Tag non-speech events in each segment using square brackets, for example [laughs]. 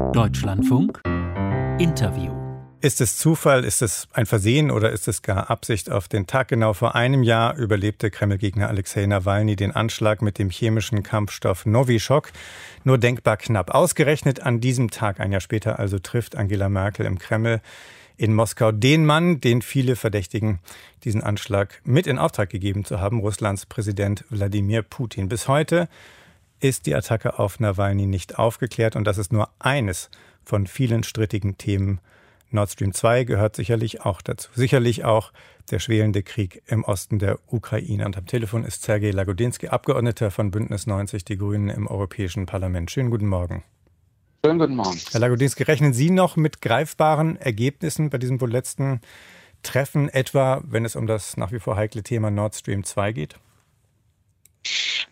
Deutschlandfunk Interview. Ist es Zufall, ist es ein Versehen oder ist es gar Absicht? Auf den Tag genau vor einem Jahr überlebte Kreml-Gegner Alexei Nawalny den Anschlag mit dem chemischen Kampfstoff Novichok. Nur denkbar knapp. Ausgerechnet an diesem Tag, ein Jahr später also, trifft Angela Merkel im Kreml in Moskau den Mann, den viele verdächtigen, diesen Anschlag mit in Auftrag gegeben zu haben, Russlands Präsident Wladimir Putin. Bis heute ist die Attacke auf Nawalny nicht aufgeklärt und das ist nur eines von vielen strittigen Themen. Nord Stream 2 gehört sicherlich auch dazu. Sicherlich auch der schwelende Krieg im Osten der Ukraine. Und am Telefon ist Sergej Lagodinsky, Abgeordneter von Bündnis 90 Die Grünen im Europäischen Parlament. Schönen guten Morgen. Schönen guten Morgen. Herr Lagodinsky, rechnen Sie noch mit greifbaren Ergebnissen bei diesem wohl letzten Treffen, etwa wenn es um das nach wie vor heikle Thema Nord Stream 2 geht?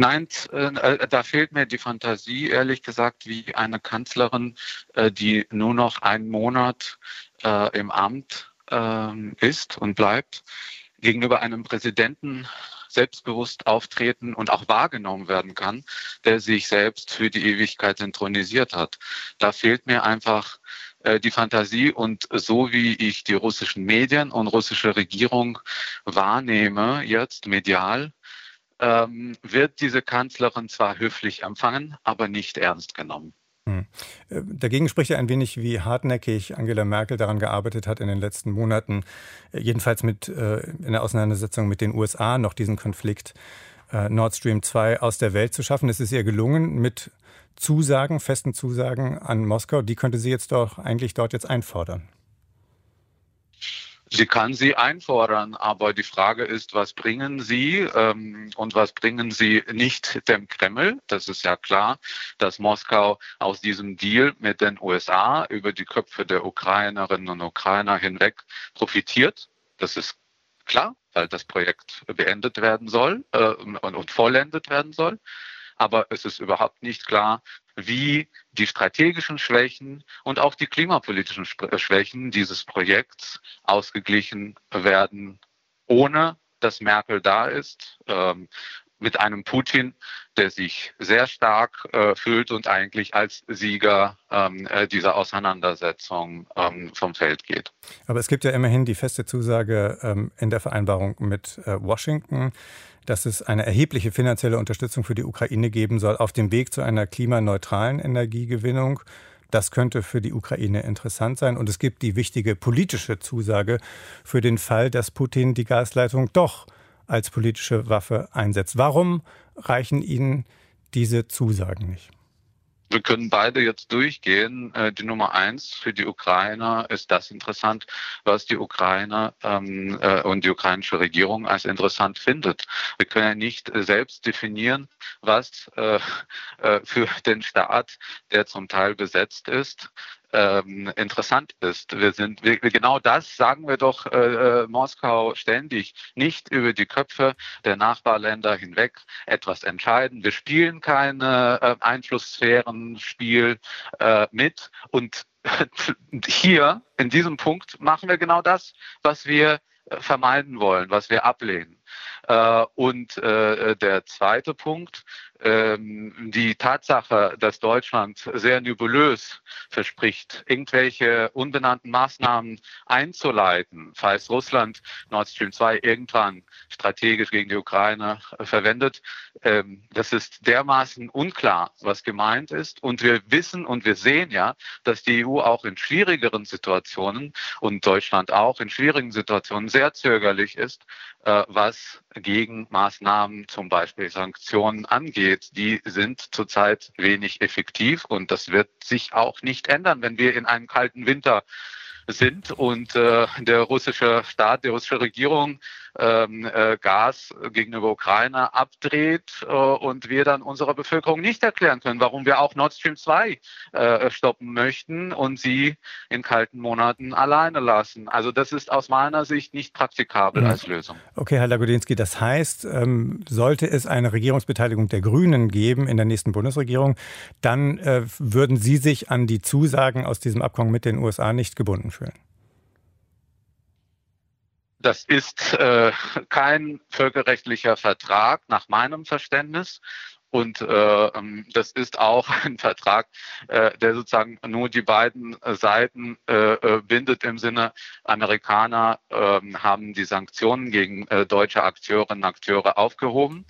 Nein, äh, da fehlt mir die Fantasie, ehrlich gesagt, wie eine Kanzlerin, äh, die nur noch einen Monat äh, im Amt ähm, ist und bleibt, gegenüber einem Präsidenten selbstbewusst auftreten und auch wahrgenommen werden kann, der sich selbst für die Ewigkeit intronisiert hat. Da fehlt mir einfach die Fantasie und so wie ich die russischen Medien und russische Regierung wahrnehme, jetzt medial, ähm, wird diese Kanzlerin zwar höflich empfangen, aber nicht ernst genommen. Hm. Äh, dagegen spricht ja ein wenig, wie hartnäckig Angela Merkel daran gearbeitet hat in den letzten Monaten, äh, jedenfalls mit äh, in der Auseinandersetzung mit den USA noch diesen Konflikt Nord Stream 2 aus der Welt zu schaffen. Es ist ihr gelungen mit Zusagen, festen Zusagen an Moskau. Die könnte sie jetzt doch eigentlich dort jetzt einfordern. Sie kann sie einfordern, aber die Frage ist, was bringen Sie ähm, und was bringen Sie nicht dem Kreml? Das ist ja klar, dass Moskau aus diesem Deal mit den USA über die Köpfe der Ukrainerinnen und Ukrainer hinweg profitiert. Das ist klar, weil das Projekt beendet werden soll äh, und, und vollendet werden soll aber es ist überhaupt nicht klar, wie die strategischen Schwächen und auch die klimapolitischen äh, Schwächen dieses Projekts ausgeglichen werden, ohne dass Merkel da ist, ähm, mit einem Putin, der sich sehr stark äh, fühlt und eigentlich als Sieger ähm, äh, dieser Auseinandersetzung ähm, vom Feld geht. Aber es gibt ja immerhin die feste Zusage ähm, in der Vereinbarung mit äh, Washington, dass es eine erhebliche finanzielle Unterstützung für die Ukraine geben soll auf dem Weg zu einer klimaneutralen Energiegewinnung. Das könnte für die Ukraine interessant sein. Und es gibt die wichtige politische Zusage für den Fall, dass Putin die Gasleitung doch als politische Waffe einsetzt. Warum reichen Ihnen diese Zusagen nicht? wir können beide jetzt durchgehen. Äh, die Nummer eins für die Ukrainer ist das interessant, was die Ukrainer ähm, äh, und die ukrainische Regierung als interessant findet. Wir können ja nicht selbst definieren, was äh, äh, für den Staat, der zum Teil besetzt ist, ähm, interessant ist. Wir sind wir, genau das sagen wir doch äh, äh, Moskau ständig, nicht über die Köpfe der Nachbarländer hinweg etwas entscheiden. Wir spielen keine äh, Einflusssphären-Spiel äh, mit und [laughs] hier in diesem Punkt machen wir genau das, was wir äh, vermeiden wollen, was wir ablehnen. Äh, und der zweite Punkt, die Tatsache, dass Deutschland sehr nebulös verspricht, irgendwelche unbenannten Maßnahmen einzuleiten, falls Russland Nord Stream 2 irgendwann strategisch gegen die Ukraine verwendet, ähm, das ist dermaßen unklar, was gemeint ist. Und wir wissen und wir sehen ja, dass die EU auch in schwierigeren Situationen und Deutschland auch in schwierigen Situationen sehr zögerlich ist, äh, was Gegenmaßnahmen, zum Beispiel Sanktionen angeht. Die sind zurzeit wenig effektiv und das wird sich auch nicht ändern, wenn wir in einem kalten Winter sind und äh, der russische Staat, die russische Regierung ähm, äh, Gas gegenüber Ukraine abdreht äh, und wir dann unserer Bevölkerung nicht erklären können, warum wir auch Nord Stream 2 äh, stoppen möchten und sie in kalten Monaten alleine lassen. Also das ist aus meiner Sicht nicht praktikabel mhm. als Lösung. Okay, Herr Lagodinsky, das heißt, ähm, sollte es eine Regierungsbeteiligung der Grünen geben in der nächsten Bundesregierung, dann äh, würden Sie sich an die Zusagen aus diesem Abkommen mit den USA nicht gebunden fühlen? Das ist äh, kein völkerrechtlicher Vertrag nach meinem Verständnis. Und äh, ähm, das ist auch [laughs] ein Vertrag, äh, der sozusagen nur die beiden Seiten äh, äh bindet im Sinne, Amerikaner äh, haben die Sanktionen gegen äh, deutsche Akteurinnen und Akteure aufgehoben.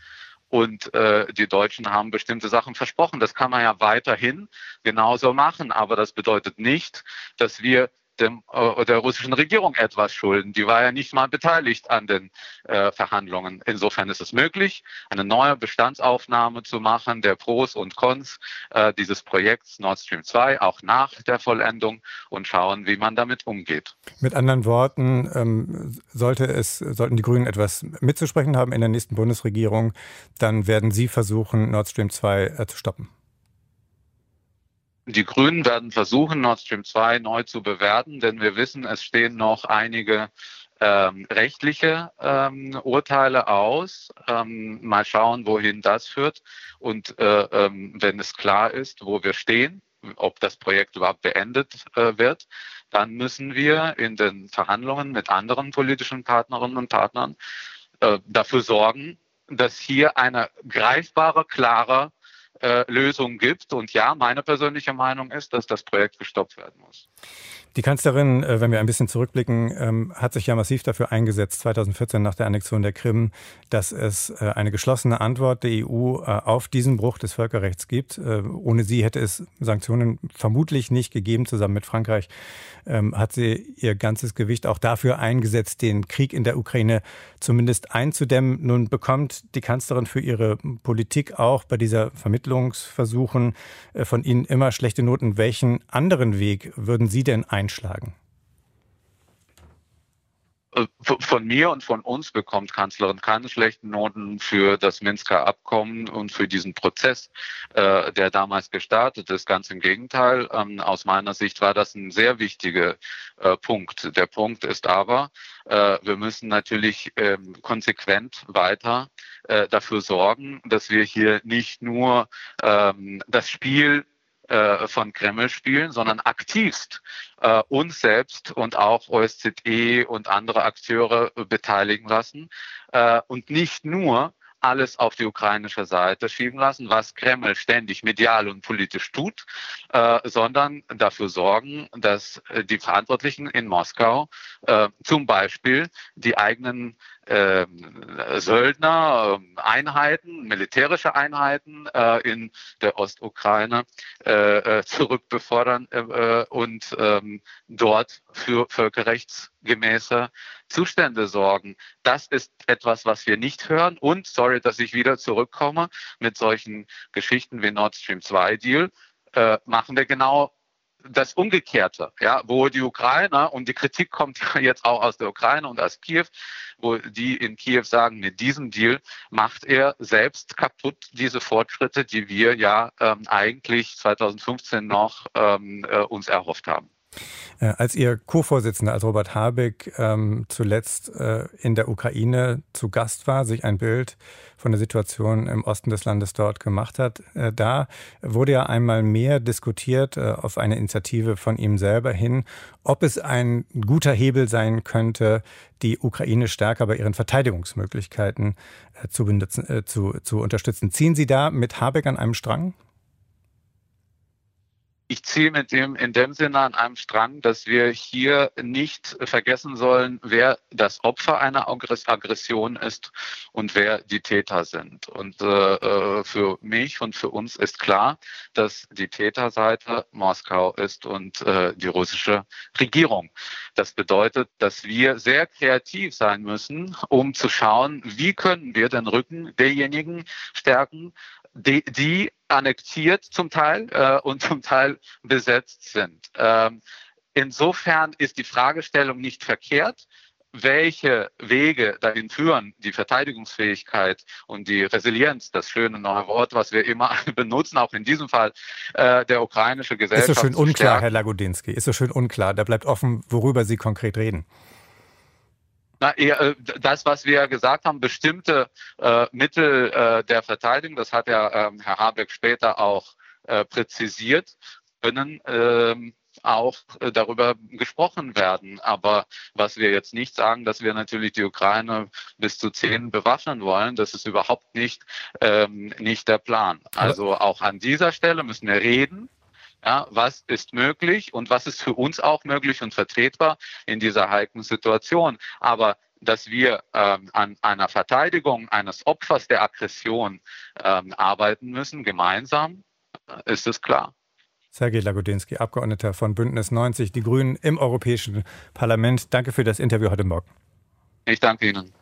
Und äh, die Deutschen haben bestimmte Sachen versprochen. Das kann man ja weiterhin genauso machen. Aber das bedeutet nicht, dass wir dem, äh, der russischen Regierung etwas schulden. Die war ja nicht mal beteiligt an den äh, Verhandlungen. Insofern ist es möglich, eine neue Bestandsaufnahme zu machen der Pros und Cons äh, dieses Projekts Nord Stream 2, auch nach der Vollendung und schauen, wie man damit umgeht. Mit anderen Worten, ähm, sollte es, sollten die Grünen etwas mitzusprechen haben in der nächsten Bundesregierung, dann werden Sie versuchen, Nord Stream 2 äh, zu stoppen. Die Grünen werden versuchen, Nord Stream 2 neu zu bewerten, denn wir wissen, es stehen noch einige ähm, rechtliche ähm, Urteile aus. Ähm, mal schauen, wohin das führt. Und äh, ähm, wenn es klar ist, wo wir stehen, ob das Projekt überhaupt beendet äh, wird, dann müssen wir in den Verhandlungen mit anderen politischen Partnerinnen und Partnern äh, dafür sorgen, dass hier eine greifbare, klare äh, Lösung gibt. Und ja, meine persönliche Meinung ist, dass das Projekt gestoppt werden muss. Die Kanzlerin, äh, wenn wir ein bisschen zurückblicken, ähm, hat sich ja massiv dafür eingesetzt, 2014 nach der Annexion der Krim, dass es äh, eine geschlossene Antwort der EU äh, auf diesen Bruch des Völkerrechts gibt. Ohne sie hätte es Sanktionen vermutlich nicht gegeben. Zusammen mit Frankreich ähm, hat sie ihr ganzes Gewicht auch dafür eingesetzt, den Krieg in der Ukraine zumindest einzudämmen. Nun bekommt die Kanzlerin für ihre Politik auch bei dieser Vermittlungsversuchen von Ihnen immer schlechte Noten. Welchen anderen Weg würden Sie denn einschlagen? Äh, von mir und von uns bekommt Kanzlerin keine schlechten Noten für das Minsker Abkommen und für diesen Prozess, äh, der damals gestartet ist. Ganz im Gegenteil. Ähm, aus meiner Sicht war das ein sehr wichtiger äh, Punkt. Der Punkt ist aber, wir müssen natürlich ähm, konsequent weiter dafür sorgen, dass wir hier nicht nur ähm, das Spiel äh, von Kreml spielen, sondern aktivst äh, uns selbst und auch OSZE und andere Akteure beteiligen lassen äh, und nicht nur alles auf die ukrainische Seite schieben lassen, was Kreml ständig medial und politisch tut, äh, sondern dafür sorgen, dass äh, die Verantwortlichen in Moskau äh, zum Beispiel die eigenen äh, Söldner, äh, Einheiten, militärische Einheiten äh, in der Ostukraine äh, äh zurückbefordern äh, äh, und ähm, dort für völkerrechtsgemäße Zustände sorgen. Das ist etwas, was wir nicht hören. Und, sorry, dass ich wieder zurückkomme, mit solchen Geschichten wie Nord Stream 2 Deal, äh, machen wir genau das Umgekehrte, ja, wo die Ukrainer, und die Kritik kommt jetzt auch aus der Ukraine und aus Kiew, wo die in Kiew sagen, mit diesem Deal macht er selbst kaputt diese Fortschritte, die wir ja ähm, eigentlich 2015 noch ähm, äh, uns erhofft haben. Äh, als Ihr Co-Vorsitzender, als Robert Habeck, ähm, zuletzt äh, in der Ukraine zu Gast war, sich ein Bild von der Situation im Osten des Landes dort gemacht hat, äh, da wurde ja einmal mehr diskutiert äh, auf eine Initiative von ihm selber hin, ob es ein guter Hebel sein könnte, die Ukraine stärker bei ihren Verteidigungsmöglichkeiten äh, zu, äh, zu, zu unterstützen. Ziehen Sie da mit Habeck an einem Strang? Ich ziehe mit dem in dem Sinne an einem Strang, dass wir hier nicht vergessen sollen, wer das Opfer einer Aggression ist und wer die Täter sind. Und äh, äh, für mich und für uns ist klar, dass die Täterseite Moskau ist und äh, die russische Regierung. Das bedeutet, dass wir sehr kreativ sein müssen, um zu schauen, wie können wir den Rücken derjenigen stärken, die, die annektiert zum Teil äh, und zum Teil besetzt sind. Ähm, insofern ist die Fragestellung nicht verkehrt. Welche Wege dahin führen, die Verteidigungsfähigkeit und die Resilienz, das schöne neue Wort, was wir immer [laughs] benutzen, auch in diesem Fall äh, der ukrainische Gesellschaft. Ist so schön unklar, Herr Lagodinsky, ist so schön unklar. Da bleibt offen, worüber Sie konkret reden. Na, eher, äh, das, was wir gesagt haben, bestimmte äh, Mittel äh, der Verteidigung, das hat ja ähm, Herr Habeck später auch äh, präzisiert, können ähm, auch äh, darüber gesprochen werden. Aber was wir jetzt nicht sagen, dass wir natürlich die Ukraine bis zu zehn bewaffnen wollen, das ist überhaupt nicht, ähm, nicht der Plan. Also auch an dieser Stelle müssen wir reden. Ja, was ist möglich und was ist für uns auch möglich und vertretbar in dieser heiklen Situation? Aber dass wir ähm, an einer Verteidigung eines Opfers der Aggression ähm, arbeiten müssen, gemeinsam, äh, ist es klar. Sergej Lagodinsky, Abgeordneter von Bündnis 90 Die Grünen im Europäischen Parlament. Danke für das Interview heute Morgen. Ich danke Ihnen.